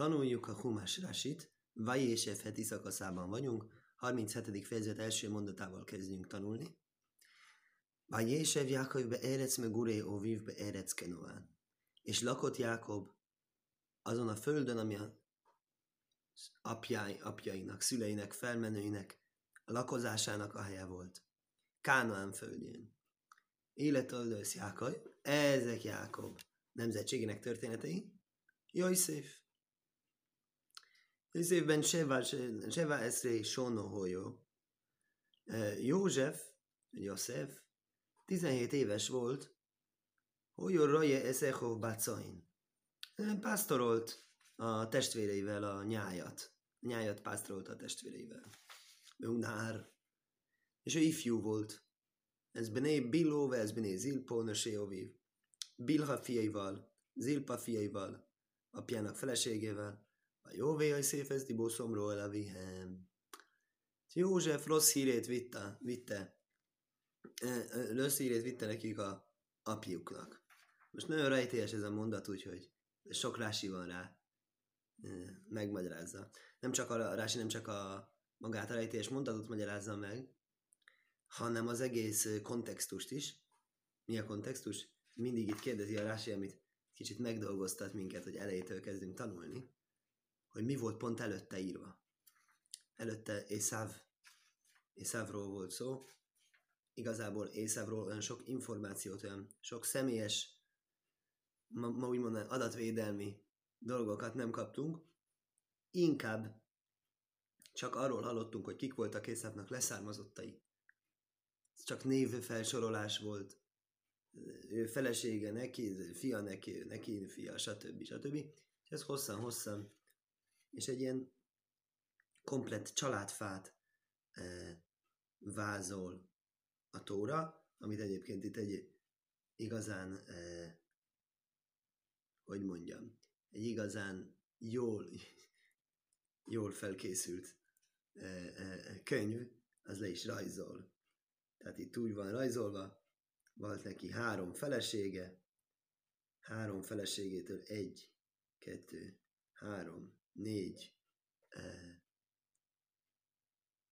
Tanuljuk a Humás Rasit, Vajésef heti szakaszában vagyunk, 37. fejezet első mondatával kezdjünk tanulni. Vajésef Jákob be Erec me Guré Oviv be Erec Kenován. És lakott Jákob azon a földön, ami a apjai, apjainak, szüleinek, felmenőinek, a lakozásának a helye volt. Kánoán földjén. Életöldősz Jákob, ezek Jákob nemzetségének történetei. Jajszéf. Jajszéfben Seva, Seva Eszré Sono Hoyo. József, József, 17 éves volt, Hoyo Raje Eszechov Bacain. Pásztorolt a testvéreivel a nyájat. Nyájat pásztorolt a testvéreivel. Ungnár. És ő ifjú volt. Ez Bené Biló, ez Bené Zilpó, Nöséoviv. Bilha fiaival, Zilpa fiaival, apjának feleségével, a Jóvé szép Dibó szomról Avihem. József rossz hírét vitte, vitte, rossz hírét vitte nekik a apjuknak. Most nagyon rejtélyes ez a mondat, úgyhogy sok rási van rá, megmagyarázza. Nem csak a rási, nem csak a magát a rejtélyes mondatot magyarázza meg, hanem az egész kontextust is. Mi a kontextus? mindig itt kérdezi a Rási, amit kicsit megdolgoztat minket, hogy elejétől kezdünk tanulni, hogy mi volt pont előtte írva. Előtte Észáv, Észávról volt szó, igazából Észávról olyan sok információt, olyan sok személyes, ma, ma úgy mondanám, adatvédelmi dolgokat nem kaptunk, inkább csak arról hallottunk, hogy kik voltak Észávnak leszármazottai. Csak névfelsorolás volt, ő felesége neki, fia neki, neki fia, stb. stb. És ez hosszan-hosszan, és egy ilyen komplett családfát e, vázol a tóra, amit egyébként itt egy igazán, e, hogy mondjam, egy igazán jól, jól felkészült e, e, könyv, az le is rajzol. Tehát itt úgy van rajzolva, volt neki három felesége, három feleségétől egy, kettő, három, négy,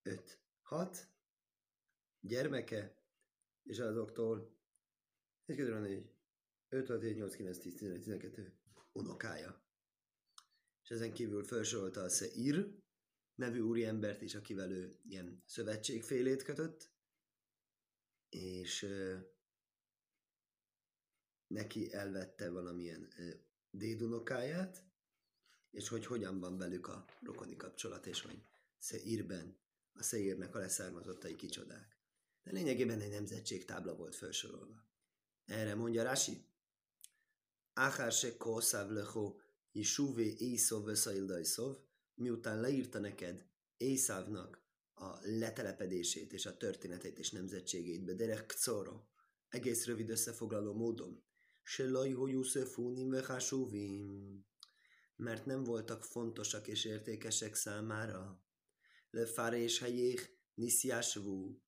öt, hat gyermeke, és azoktól egy, kettő, négy, 5, 6, 7, 8, 9, 10, 11, 12 unokája. És ezen kívül felsorolta a Seir nevű úriembert is, akivel ő ilyen szövetségfélét kötött, és neki elvette valamilyen dédunokáját, és hogy hogyan van velük a rokoni kapcsolat, és hogy Szeírben a Szeírnek a leszármazottai kicsodák. De lényegében egy nemzetségtábla volt felsorolva. Erre mondja Rasi, Áhár se kószáv lehó, Isuvé Észov Összaildajszov, miután leírta neked Észávnak a letelepedését és a történetét és nemzetségét be Derek Czoro, egész rövid összefoglaló módon. Se lajhó Jusszefúnim vehásúvim mert nem voltak fontosak és értékesek számára. Lefárés helyék niszjásvú,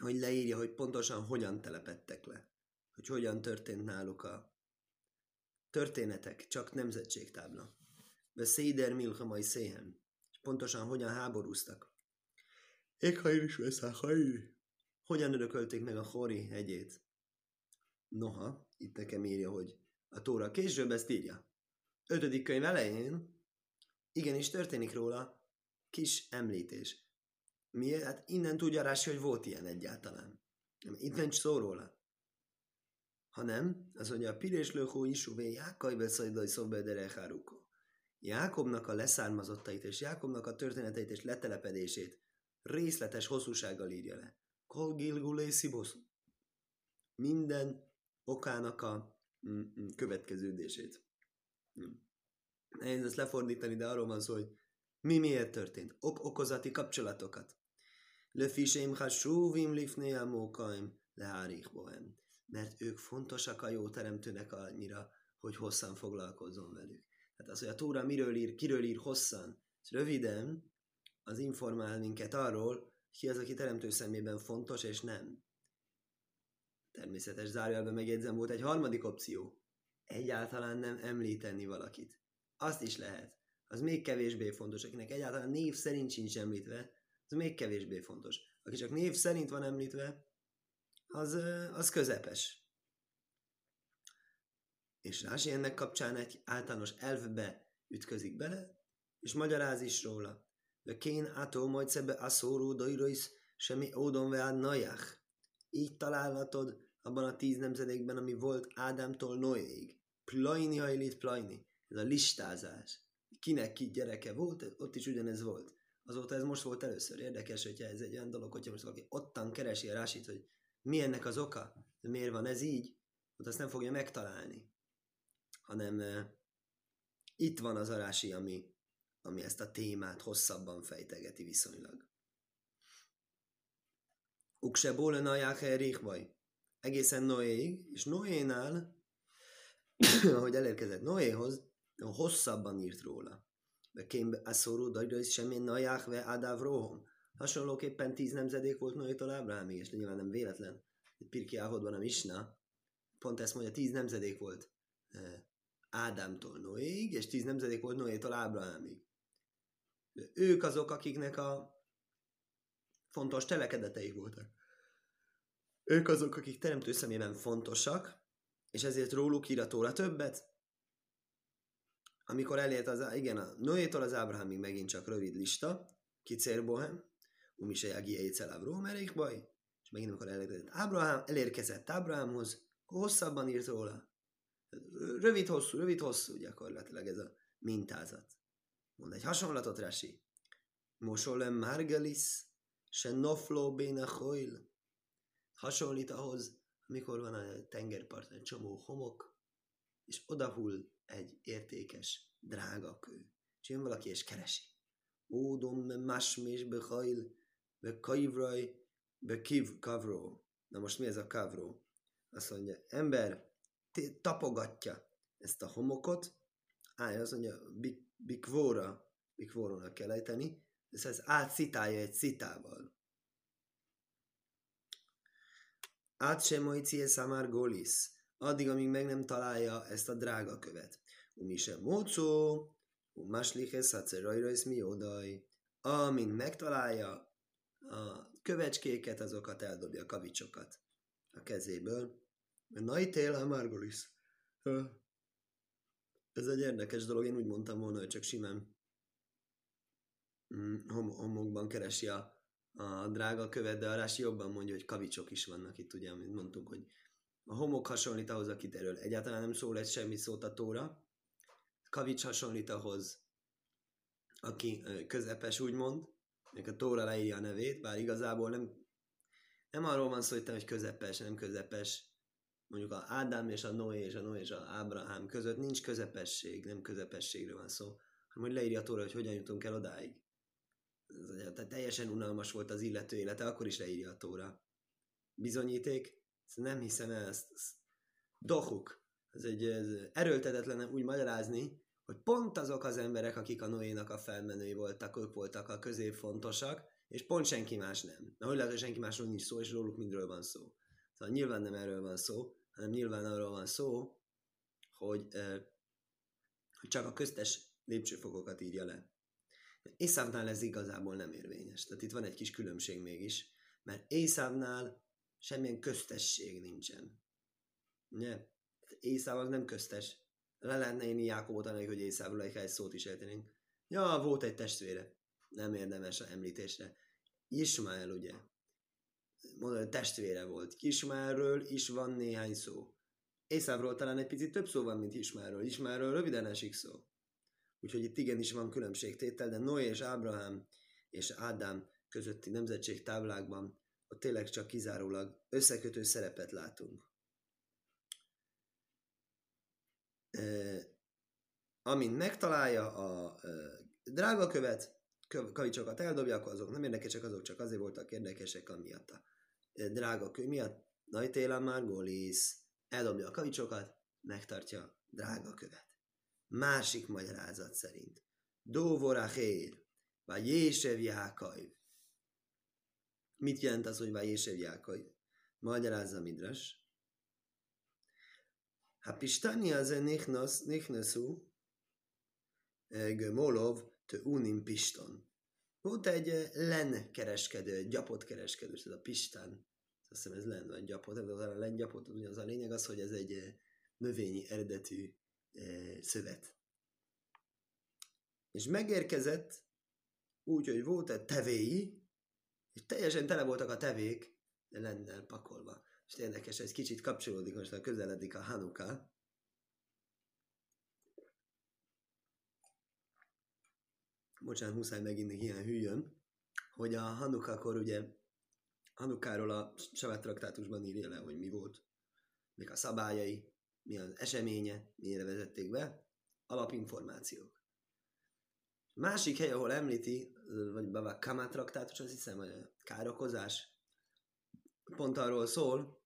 hogy leírja, hogy pontosan hogyan telepettek le, hogy hogyan történt náluk a történetek, csak nemzetségtábla. Beszéder milhamai széhen, és pontosan hogyan háborúztak. Ékhair is Hogyan örökölték meg a Hori hegyét. Noha, itt nekem írja, hogy a Tóra később ezt írja. Ötödik könyv elején igenis történik róla kis említés. Miért? Hát innen tudja rá, hogy volt ilyen egyáltalán. Itt nincs szó róla. Hanem, az, hogy a Pirés Löhó Isuvé Jákai Beszajdai Szobedere Haruko. Jákobnak a leszármazottait és Jákobnak a történeteit és letelepedését részletes hosszúsággal írja le. Kol Gilgulé Minden okának a mm, mm, következődését. Nehéz ezt lefordítani, de arról van szó, hogy mi miért történt. Ok-okozati kapcsolatokat. Löfiseim hasúvim lifné a mókaim lehárich bohem. Mert ők fontosak a jó teremtőnek annyira, hogy hosszan foglalkozzon velük. Tehát az, hogy a Tóra miről ír, kiről ír hosszan, és röviden, az informál minket arról, ki az, aki teremtő szemében fontos, és nem. Természetes zárójelben megjegyzem, volt egy harmadik opció. Egyáltalán nem említeni valakit. azt is lehet. Az még kevésbé fontos. Akinek egyáltalán név szerint sincs említve, az még kevésbé fontos. Aki csak név szerint van említve, az, az közepes. És Rási ennek kapcsán egy általános elvbe ütközik bele, és magyaráz is róla. De kén átó majd szebe aszóró dajrois semmi ódon veád najach. Így találhatod abban a tíz nemzedékben, ami volt Ádámtól Noéig. Plajni hajlít plajni. Ez a listázás. Kinek ki gyereke volt, ott is ugyanez volt. Azóta ez most volt először. Érdekes, hogyha ez egy olyan dolog, hogyha most valaki ottan keresi a rásit, hogy mi ennek az oka, miért van ez így, ott azt nem fogja megtalálni. Hanem uh, itt van az arási, ami, ami ezt a témát hosszabban fejtegeti viszonylag. Ukse bóle naják baj. Egészen Noéig, és Noénál, ahogy elérkezett Noéhoz, hosszabban írt róla. De kémbe aszorú dajrősz semmi naják ve adáv rohom. Hasonlóképpen tíz nemzedék volt Noétól Ábrahámig, és nyilván nem véletlen. Pirki Áhodban a Misna, pont ezt mondja, tíz nemzedék volt eh, Ádámtól Noéig, és tíz nemzedék volt Noétól Ábrahámig. Ők azok, akiknek a fontos telekedeteik voltak. Ők azok, akik teremtő szemében fontosak, és ezért róluk íratóra többet. Amikor elért az, igen, a Noétól az Ábrahámig megint csak rövid lista, kicér bohem, umise jagi éjszel Ábraham baj, és megint amikor elérkezett Ábrahám, elérkezett Ábrahámhoz, akkor hosszabban írt róla. Rövid-hosszú, rövid-hosszú gyakorlatilag ez a mintázat. Mond egy hasonlatot, Rasi. Mosolem Margelis, se noflo béna. Hasonlít ahhoz, amikor van a tengerparton csomó homok, és odahull egy értékes, drága kő. És jön valaki és keresi. Ódom me masmés be kajvraj, be kiv kavró. Na most mi ez a kavró? Azt mondja, ember tapogatja ezt a homokot, állja, azt mondja, bikvóra, bikvórónak kell ejteni, és ez átszitálja egy szitával. Át sem majcie szamár golis, addig, amíg meg nem találja ezt a drága követ. Umi sem mócó, umásliches hacerajrajsz mi odaj. Amint megtalálja a kövecskéket, azokat eldobja a kavicsokat a kezéből. Najtél a Margolis. Ez egy érdekes dolog, én úgy mondtam volna, hogy csak simán mm, hom- homokban keresi a, a drága követ, de a Rási jobban mondja, hogy kavicsok is vannak itt, ugye, amit mondtunk, hogy a homok hasonlít ahhoz, akit erről egyáltalán nem szól egy semmi szót a tóra, kavics hasonlít ahhoz, aki közepes, úgymond, meg a tóra leírja a nevét, bár igazából nem, nem arról van szó, hogy közepes, nem közepes, mondjuk a Ádám és a Noé és a Noé és a Ábrahám között nincs közepesség, nem közepességről van szó, hanem hogy leírja a tóra, hogy hogyan jutunk el odáig. Tehát teljesen unalmas volt az illető élete, akkor is leírja a tóra. Bizonyíték? Nem hiszem el ezt. Dohuk. Ez egy ez erőltetetlen úgy magyarázni, hogy pont azok az emberek, akik a Noénak a felmenői voltak, ők voltak a középfontosak, és pont senki más nem. Na, hogy lehet, hogy senki másról nincs szó, és róluk mindről van szó. Szóval nyilván nem erről van szó, hanem nyilván arról van szó, hogy, eh, hogy csak a köztes lépcsőfokokat írja le. Észávnál ez igazából nem érvényes. Tehát itt van egy kis különbség mégis, mert Észávnál semmilyen köztesség nincsen. Ugye? Észáv az nem köztes. Le lehetne írni Jákobot annak, hogy Észávról egy szót is értenénk. Ja, volt egy testvére. Nem érdemes a említésre. Ismael, ugye? mondani, testvére volt. Kismárról is van néhány szó. Észávról talán egy picit több szó van, mint Ismárról. Ismárról röviden esik szó. Úgyhogy itt igenis van különbségtétel, de Noé és Ábrahám és Ádám közötti nemzetség táblákban ott tényleg csak kizárólag összekötő szerepet látunk. Amint megtalálja a drága követ, kavicsokat eldobja, akkor azok nem érdekesek, azok csak azért voltak érdekesek, amiatt a drága kő miatt nagy télen már gólisz, eldobja a kavicsokat, megtartja drága követ. Másik magyarázat szerint. Dóvorachér, vagy Jésev Jákaiv. Mit jelent az, hogy Jésev Jákaiv? Magyarázza Midras. Ha Pistani az nichnasz, nichnasszú, Gömolov, te Unim Piston. Volt egy eh, len kereskedő, egy gyapot kereskedő, ez a Pistán. Azt hiszem ez len vagy gyapot, de a len gyapot, az a lényeg az, hogy ez egy eh, növényi eredetű szövet. És megérkezett úgy, hogy volt egy tevéi, és teljesen tele voltak a tevék, lennel pakolva. És érdekes, ez kicsit kapcsolódik, most a közeledik a Hanuka. Bocsánat, muszáj megint ilyen hűjön, hogy a Hanukakor ugye Hanukáról a Savat traktátusban írja le, hogy mi volt, még a szabályai, mi az eseménye, mire vezették be, alapinformációk. Másik hely, ahol említi, vagy Baba Kama traktátus, azt hiszem, hogy a károkozás pont arról szól,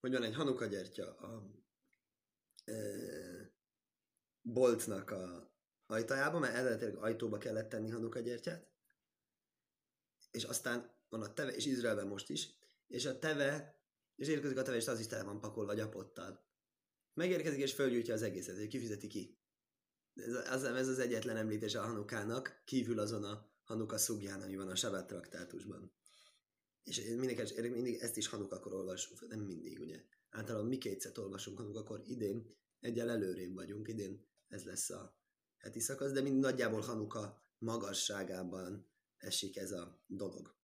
hogy van egy Hanuka gyertya a e, boltnak a ajtajában, mert eredetileg ajtóba kellett tenni Hanuka gyertyát, és aztán van a teve, és Izraelben most is, és a teve, és érkezik a teve, és az is tele van pakolva gyapottal. Megérkezik, és fölgyújtja az egészet, hogy kifizeti ki. Ez az, ez az egyetlen említés a Hanukának, kívül azon a Hanuka szugján, ami van a Sabbat traktátusban. És én mindig, mindig ezt is Hanukakor olvasunk, nem mindig, ugye. Általában mi kétszet olvasunk Hanukakor, idén egyel előrébb vagyunk, idén ez lesz a heti szakasz, de mind nagyjából Hanuka magasságában esik ez a dolog.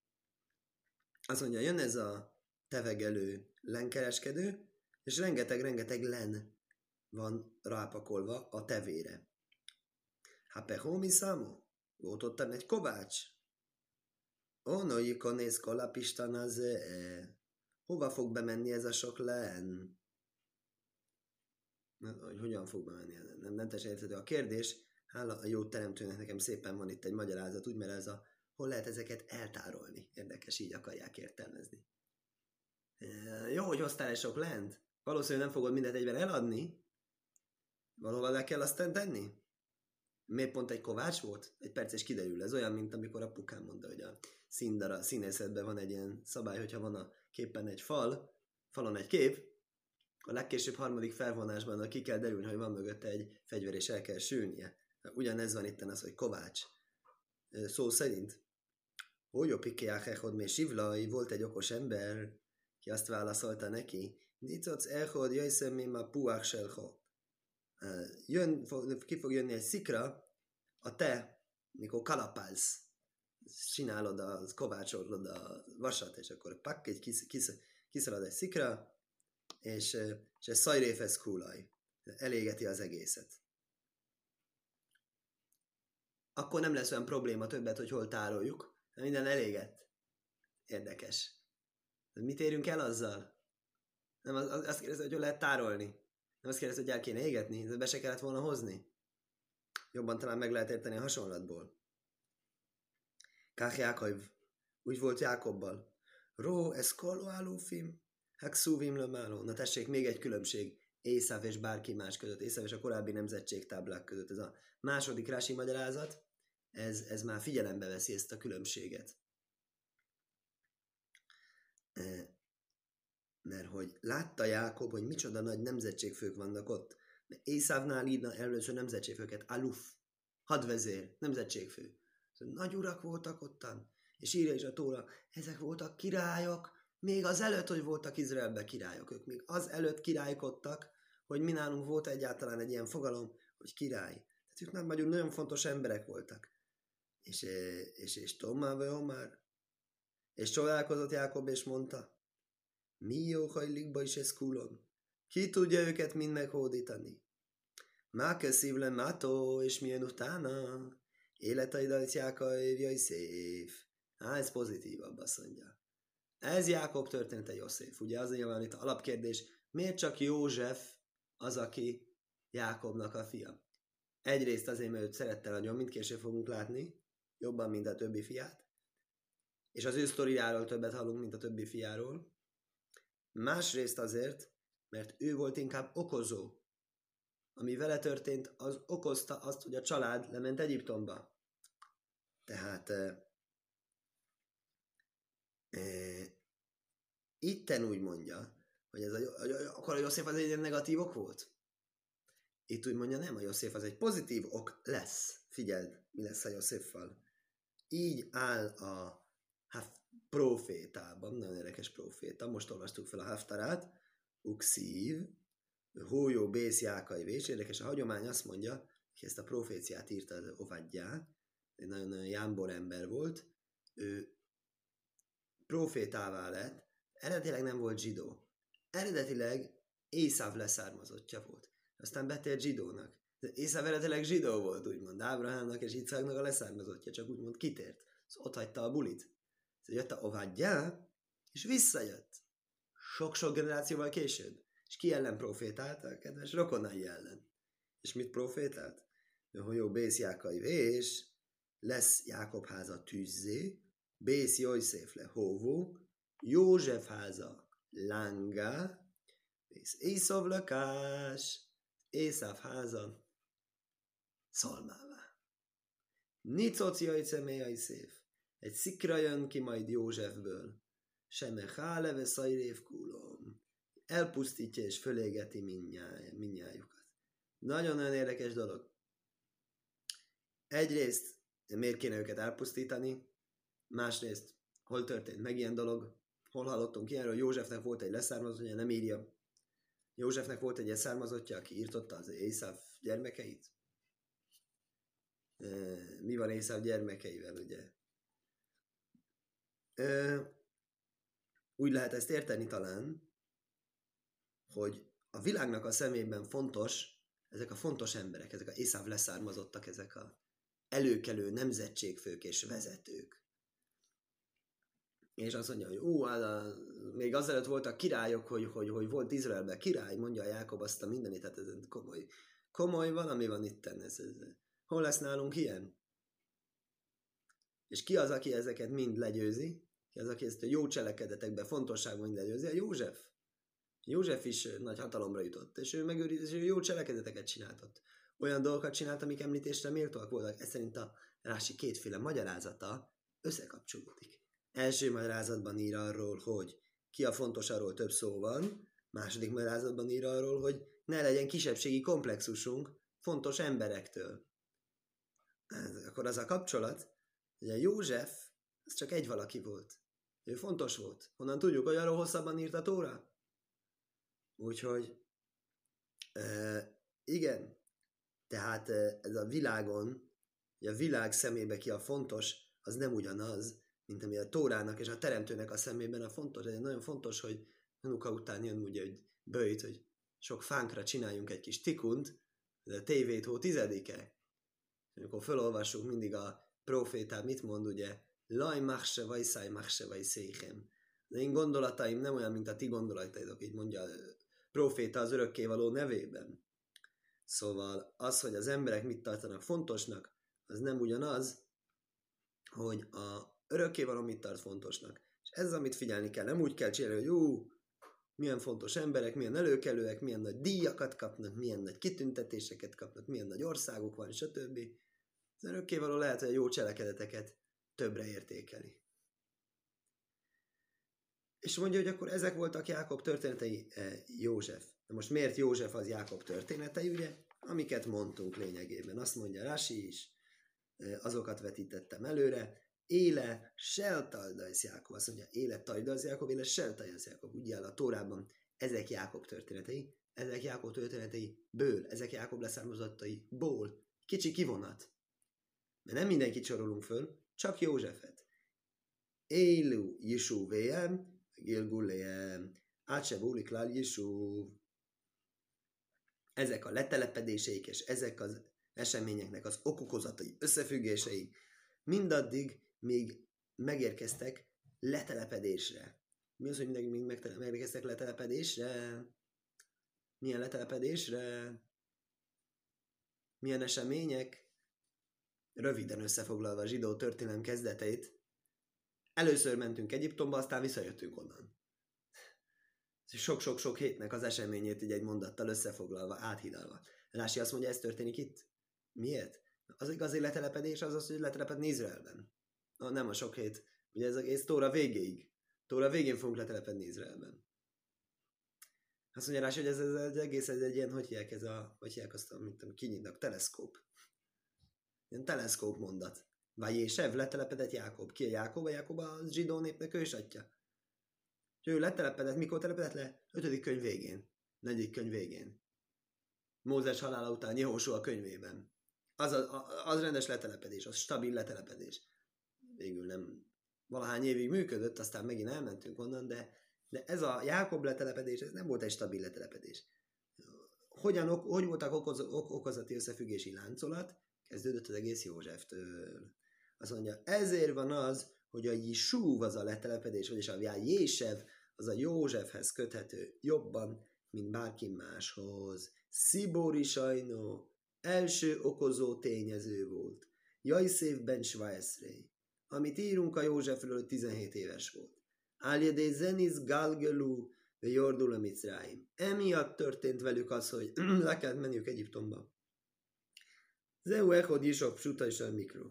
Azt mondja, jön ez a tevegelő lenkereskedő, és rengeteg-rengeteg len van rápakolva a tevére. Hapehomi számo? Volt ott egy kovács? Ono ikonész kolapistán az -e. Hova fog bemenni ez a sok len? Hogy hogyan fog bemenni? Nem, nem teljesen érthető a kérdés. Hála a jó teremtőnek nekem szépen van itt egy magyarázat, úgy, mert ez a hol lehet ezeket eltárolni. Érdekes, így akarják értelmezni. E, jó, hogy hoztál egy sok lent. Valószínűleg nem fogod mindet egyben eladni. Valahol le kell aztán tenni? Miért pont egy kovács volt? Egy perc és kiderül. Ez olyan, mint amikor apukám mondta, hogy a színdara, színészetben van egy ilyen szabály, hogyha van a képen egy fal, falon egy kép, a legkésőbb harmadik felvonásban ki kell derülni, hogy van mögötte egy fegyver, és el kell sülnie. Ugyanez van itt az, hogy kovács. Szó szerint. Hogy a pikéákechod még sivlai, volt egy okos ember, ki azt válaszolta neki, Nicoc echod jöjszem mi ma puák selho. Jön, ki fog jönni egy szikra, a te, mikor kalapálsz, csinálod, a, kovácsolod a vasat, és akkor pak, egy kis, kis, kiszalad egy szikra, és, és ez szajréfesz kúlaj. Elégeti az egészet. Akkor nem lesz olyan probléma többet, hogy hol tároljuk, minden elégett. Érdekes. Mit érünk el azzal? Nem, az, az, azt kérdezi, hogy lehet tárolni. Nem azt kérdezi, hogy el kéne égetni, de be se kellett volna hozni. Jobban talán meg lehet érteni a hasonlatból. Kách Jákaiv. Úgy volt Jákobbal. Ró, ez koló álófim. Hát szúvim. Na tessék, még egy különbség. Észáv és bárki más között. Észáv és a korábbi nemzetségtáblák között. Ez a második rási magyarázat. Ez, ez már figyelembe veszi ezt a különbséget. Mert hogy látta Jákob, hogy micsoda nagy nemzetségfők vannak ott. Észávnál írna először nemzetségfőket. Aluf, hadvezér, nemzetségfő. Nagy urak voltak ottan, és írja is a tóra, ezek voltak királyok, még az előtt, hogy voltak Izraelbe királyok, ők még az előtt királykodtak, hogy mi nálunk volt egyáltalán egy ilyen fogalom, hogy király. Tehát ők nem nagyon, nagyon fontos emberek voltak. És, és, és Tomá Omar. És csodálkozott Jákob, és mondta, mi jó hajlikba is ez kulon? Ki tudja őket mind meghódítani? Máke szívle mátó, és milyen utána? Életaidat Jákaiv szép. Á, ez pozitívabb, azt mondja. Ez Jákob története József. Ugye az nyilván itt alapkérdés, miért csak József az, aki Jákobnak a fia? Egyrészt azért, mert őt szerette nagyon, mint később fogunk látni, jobban, mint a többi fiát, és az ő sztoriáról többet hallunk, mint a többi fiáról. Másrészt azért, mert ő volt inkább okozó. Ami vele történt, az okozta azt, hogy a család lement Egyiptomba. Tehát e, e, itten úgy mondja, hogy ez a, a, akkor a József az egy negatív ok volt. itt úgy mondja, nem a József, az egy pozitív ok lesz. Figyeld, mi lesz a Józseffal. Így áll a hát, profétában, nagyon érdekes proféta, most olvastuk fel a Haftarát, Uxív, Hójó, Bész, Jákai, Vés, érdekes, a hagyomány azt mondja, hogy ezt a proféciát írta az Ovadjá, egy nagyon-nagyon jámbor ember volt, ő profétává lett, eredetileg nem volt zsidó. Eredetileg Észáv leszármazottja volt. Aztán betért zsidónak. Észáv eredetileg zsidó volt, úgymond. Ábrahámnak és Icáknak a leszármazottja, csak úgymond kitért. Szóval ott hagyta a bulit. Szóval jött a Ovadjá, és visszajött. Sok-sok generációval később. És ki ellen profétált? A kedves rokonai ellen. És mit profétált? Hogy jó, Bész Jákai és lesz Jákob háza tűzzé, Bész Jojszéf le hóvó, József háza langa, Bész Észov lakás, Észáv háza szalmává. Nicoc Jajce széf, egy szikra jön ki majd Józsefből, Seme háleve szajrév kúlom, elpusztítja és fölégeti minnyájukat. Nagyon-nagyon érdekes dolog. Egyrészt miért kéne őket elpusztítani, másrészt hol történt meg ilyen dolog, hol hallottunk ilyenről, Józsefnek volt egy leszármazottja, nem írja. Józsefnek volt egy leszármazottja, aki írtotta az Észáv gyermekeit. Mi van Észáv gyermekeivel, ugye? Úgy lehet ezt érteni talán, hogy a világnak a szemében fontos, ezek a fontos emberek, ezek a Észáv leszármazottak, ezek a előkelő nemzetségfők és vezetők. És azt mondja, hogy ó, hát a, még azelőtt voltak királyok, hogy, hogy, hogy volt Izraelben király, mondja Jákob azt a mindenit, tehát ez komoly, komoly valami van itt. Ez, ez, hol lesz nálunk ilyen? És ki az, aki ezeket mind legyőzi? Ki az, aki ezt a jó cselekedetekben fontosságban mind legyőzi? A József. József is nagy hatalomra jutott, és ő megőriz, és ő jó cselekedeteket csináltott olyan dolgokat csinált, amik említésre méltóak voltak. Ez szerint a Rási kétféle magyarázata összekapcsolódik. Első magyarázatban ír arról, hogy ki a fontos, arról több szó van, második magyarázatban ír arról, hogy ne legyen kisebbségi komplexusunk fontos emberektől. Ez, akkor az a kapcsolat, hogy a József, ez csak egy valaki volt. Ő fontos volt. Honnan tudjuk, hogy arról hosszabban írt a Tóra? Úgyhogy, e, igen, tehát ez a világon, a világ szemébe ki a fontos, az nem ugyanaz, mint ami a Tórának és a Teremtőnek a szemében a fontos. Ez nagyon fontos, hogy Hanuka után jön ugye, hogy bőjt, hogy sok fánkra csináljunk egy kis tikunt, de a tévét hó tizedike. Amikor felolvassuk mindig a profétát, mit mond ugye? Laj machse vagy száj machse vagy széchem. De én gondolataim nem olyan, mint a ti gondolataitok, így mondja a proféta az örökkévaló nevében. Szóval az, hogy az emberek mit tartanak fontosnak, az nem ugyanaz, hogy a örökkévaló mit tart fontosnak. És ez, amit figyelni kell, nem úgy kell csinálni, hogy ú, milyen fontos emberek, milyen előkelőek, milyen nagy díjakat kapnak, milyen nagy kitüntetéseket kapnak, milyen nagy országok van, stb. Az örökkévaló lehet, hogy a jó cselekedeteket többre értékeli. És mondja, hogy akkor ezek voltak Jákob történetei eh, József. De most miért József az Jákob történetei, ugye? Amiket mondtunk lényegében. Azt mondja Rasi is, eh, azokat vetítettem előre. Éle Seltajdajsz Jákob. Azt mondja, éle Tajdajsz Jákob, éle Seltajdajsz Jákob. Úgy áll a Tórában. Ezek Jákob történetei. Ezek Jákob történetei ből. Ezek Jákob leszármazottai ból. Kicsi kivonat. Mert nem mindenkit sorolunk föl, csak Józsefet. Élu Jesúvéjem, Gilguléjem, Átsebúlik Lál Jesúv. Ezek a letelepedéseik és ezek az eseményeknek az okokozatai, összefüggései mindaddig, míg megérkeztek letelepedésre. Mi az, hogy mindig még megérkeztek letelepedésre? Milyen letelepedésre? Milyen események? Röviden összefoglalva a zsidó történelem kezdeteit, Először mentünk Egyiptomba, aztán visszajöttünk onnan. Sok-sok-sok hétnek az eseményét így egy mondattal összefoglalva, áthidalva. Rási azt mondja, ez történik itt. Miért? Az igazi letelepedés az az, hogy letelepedni Izraelben. Na, nem a sok hét. Ugye ez egész Tóra végéig. Tóra végén fogunk letelepedni Izraelben. Azt mondja rá, hogy ez, ez, ez egész ez egy ilyen, hogy hívják ez a, hogy hívják azt, amit tudom, kinyitnak, teleszkóp. Ilyen teleszkóp mondat. Vagy Jésev letelepedett Jákob. Ki a Jákob? A Jákob a zsidó népnek ő is atya. Ő letelepedett, mikor telepedett le? Ötödik könyv végén. Negyedik könyv végén. Mózes halála után Jehoshua könyvében. Az, az, az rendes letelepedés, az stabil letelepedés. Végül nem valahány évig működött, aztán megint elmentünk onnan, de, de ez a Jákob letelepedés, ez nem volt egy stabil letelepedés. Hogyan, hogy voltak okoz, ok, okozati összefüggési láncolat? Kezdődött az egész Józseftől. Azt mondja, ezért van az, hogy a Jisúv az a letelepedés, vagyis a Jésev az a Józsefhez köthető jobban, mint bárki máshoz. Szibori sajnó első okozó tényező volt. Jajszév ben Schweizrei. Amit írunk a Józsefről, 17 éves volt. Áljadé Zenis Galgelu ve Jordul a Micráim. Emiatt történt velük az, hogy le kellett menniük Egyiptomba. Zeu echod isok psuta is mikro.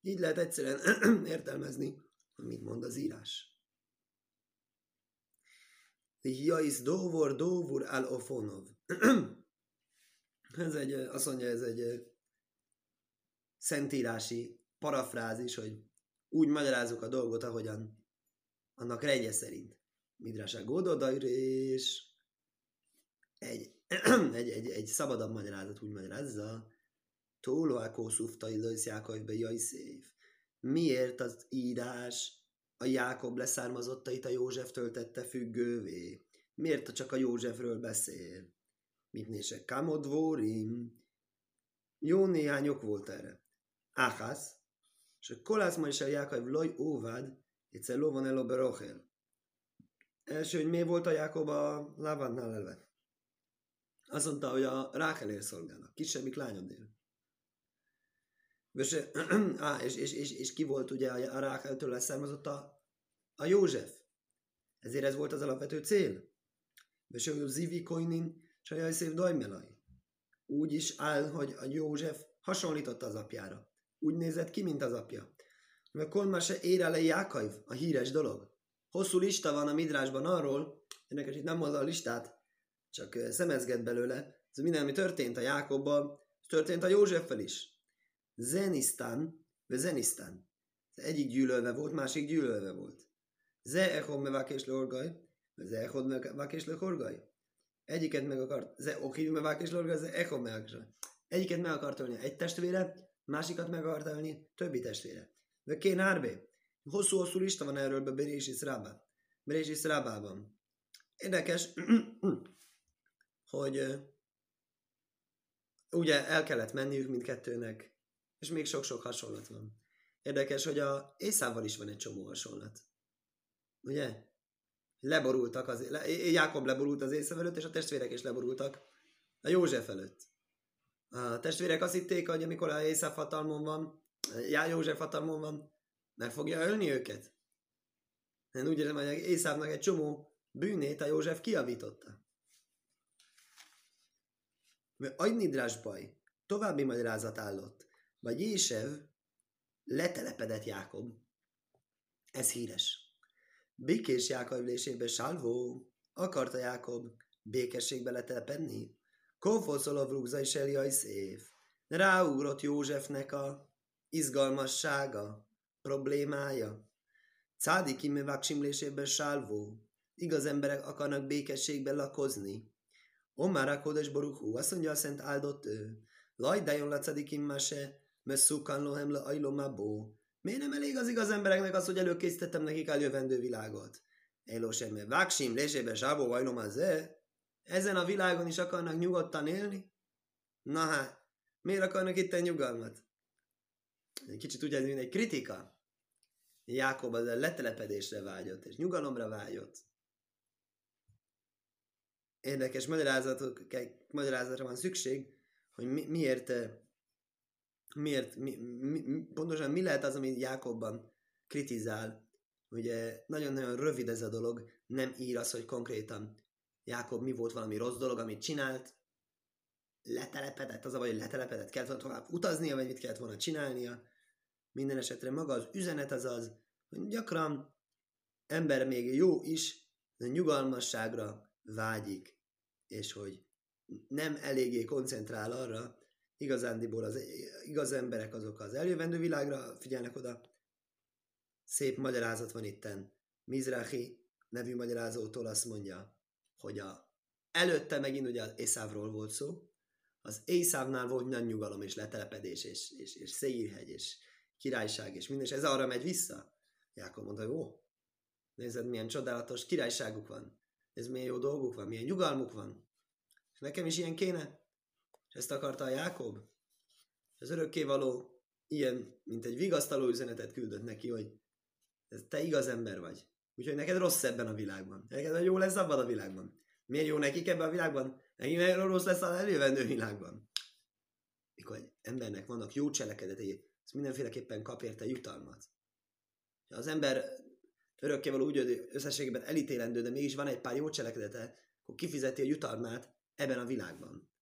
Így lehet egyszerűen értelmezni, hogy mit mond az írás. Jais dovor dovur al ofonov. ez egy, azt mondja, ez egy szentírási parafrázis, hogy úgy magyarázunk a dolgot, ahogyan annak regye szerint. Midrásá és egy, egy, egy, egy szabadabb magyarázat úgy magyarázza, Tólóákó szufta illősz Jákobbe Jajszév. Miért az írás a Jákob leszármazottait a József töltette függővé? Miért csak a Józsefről beszél? Mit nése? Kamodvorim. Jó néhány ok volt erre. Áhász, és a kolász ma is a Jákob loj óvád, egyszer lovon el berochel. Első, hogy mi volt a Jákob a Lávannál elve? Azt mondta, hogy a Rákelér szolgálnak, kisebbik lányodél. És, á, és, és, és, és, ki volt ugye a Rákeltől leszármazott a, a József. Ezért ez volt az alapvető cél. És ő Zivi Koinin, Sajaj szép dajmelaj. Úgy is áll, hogy a József hasonlított az apjára. Úgy nézett ki, mint az apja. Mert Kolma se ér el a híres dolog. Hosszú lista van a midrásban arról, érdekes, itt nem mondta a listát, csak szemezget belőle. Ez minden, ami történt a Jákobban, történt a Józseffel is. Zenisztán, vagy Zenisztán. Egyik gyűlölve volt, másik gyűlölve volt. Ze echod me vakés lorgaj, ze echod me vakés lorgaj. Egyiket meg akart, ze oki me vakés lorgaj, ze echod me Egyiket meg akart ölni egy testvére, másikat meg akart ölni többi testvére. De kén árbe. Hosszú-hosszú lista van erről be Berésis Rábá. Berésis Rábában. Érdekes, hogy ugye el kellett menniük mindkettőnek és még sok-sok hasonlat van. Érdekes, hogy a Észával is van egy csomó hasonlat. Ugye? Leborultak az, le, Jákob leborult az Észáv előtt, és a testvérek is leborultak a József előtt. A testvérek azt hitték, hogy amikor a Észáv hatalmon van, Já József hatalmon van, meg fogja ölni őket. Én úgy érzem, hogy Észávnak egy csomó bűnét a József kiavította. Mert agynidrás baj, további magyarázat állott. Vagy Jésev letelepedett Jákob. Ez híres. Békés Jákob ülésében Sálvó akarta Jákob békességbe letelepedni. Konfoszolov rúgza is Eliai szév. Ráugrott Józsefnek a izgalmassága, problémája. Cádi kimövák simlésében sálvó. Igaz emberek akarnak békességben lakozni. Omar a Kodes Boruchú, azt mondja a szent áldott ő. Lajdájon la cadikim se, Messzukan lohem le ajlomabó. Miért nem elég az igaz embereknek az, hogy előkészítettem nekik a jövendő világot? Elosem, váksim, lésébe, sábó, ajlomazé. Ezen a világon is akarnak nyugodtan élni? Na hát, miért akarnak itt nyugalmat? Kicsit úgy ez, mint egy kritika. Jákob az a letelepedésre vágyott, és nyugalomra vágyott. Érdekes magyarázatok, magyarázatra van szükség, hogy mi, miért miért, mi, mi, pontosan mi lehet az, amit Jákobban kritizál. Ugye nagyon-nagyon rövid ez a dolog, nem ír az, hogy konkrétan Jákob mi volt valami rossz dolog, amit csinált, letelepedett, az a baj, hogy letelepedett, kellett volna tovább utaznia, vagy mit kellett volna csinálnia. Minden esetre maga az üzenet az az, hogy gyakran ember még jó is, de nyugalmasságra vágyik. és hogy nem eléggé koncentrál arra, igazándiból az igaz emberek azok az eljövendő világra figyelnek oda. Szép magyarázat van itten. Mizrahi nevű magyarázótól azt mondja, hogy a, előtte megint ugye az Észávról volt szó, az Észávnál volt nagy nyugalom és letelepedés és, és, és Széírhegy és királyság és minden, és ez arra megy vissza. Jákob mondta, ó, nézed milyen csodálatos királyságuk van, ez milyen jó dolguk van, milyen nyugalmuk van, és nekem is ilyen kéne. Ezt akarta a Jákob. Az örökkévaló ilyen, mint egy vigasztaló üzenetet küldött neki, hogy te igaz ember vagy. Úgyhogy neked rossz ebben a világban. Neked jó lesz abban a világban. Miért jó nekik ebben a világban? Nekik rossz lesz az elővendő világban. Mikor egy embernek vannak jó cselekedetei, ez mindenféleképpen kap érte jutalmat. Ha az ember örökkévaló úgy, hogy összességében elítélendő, de mégis van egy pár jó cselekedete, akkor kifizeti a jutalmát ebben a világban.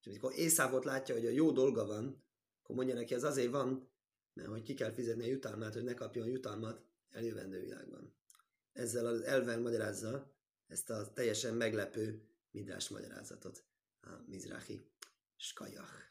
És amikor Észávot látja, hogy a jó dolga van, akkor mondja neki, ez azért van, mert hogy ki kell fizetni a jutalmát, hogy ne kapjon jutalmat eljövendő világban. Ezzel az elven magyarázza ezt a teljesen meglepő midrás magyarázatot a Mizrahi Skajach.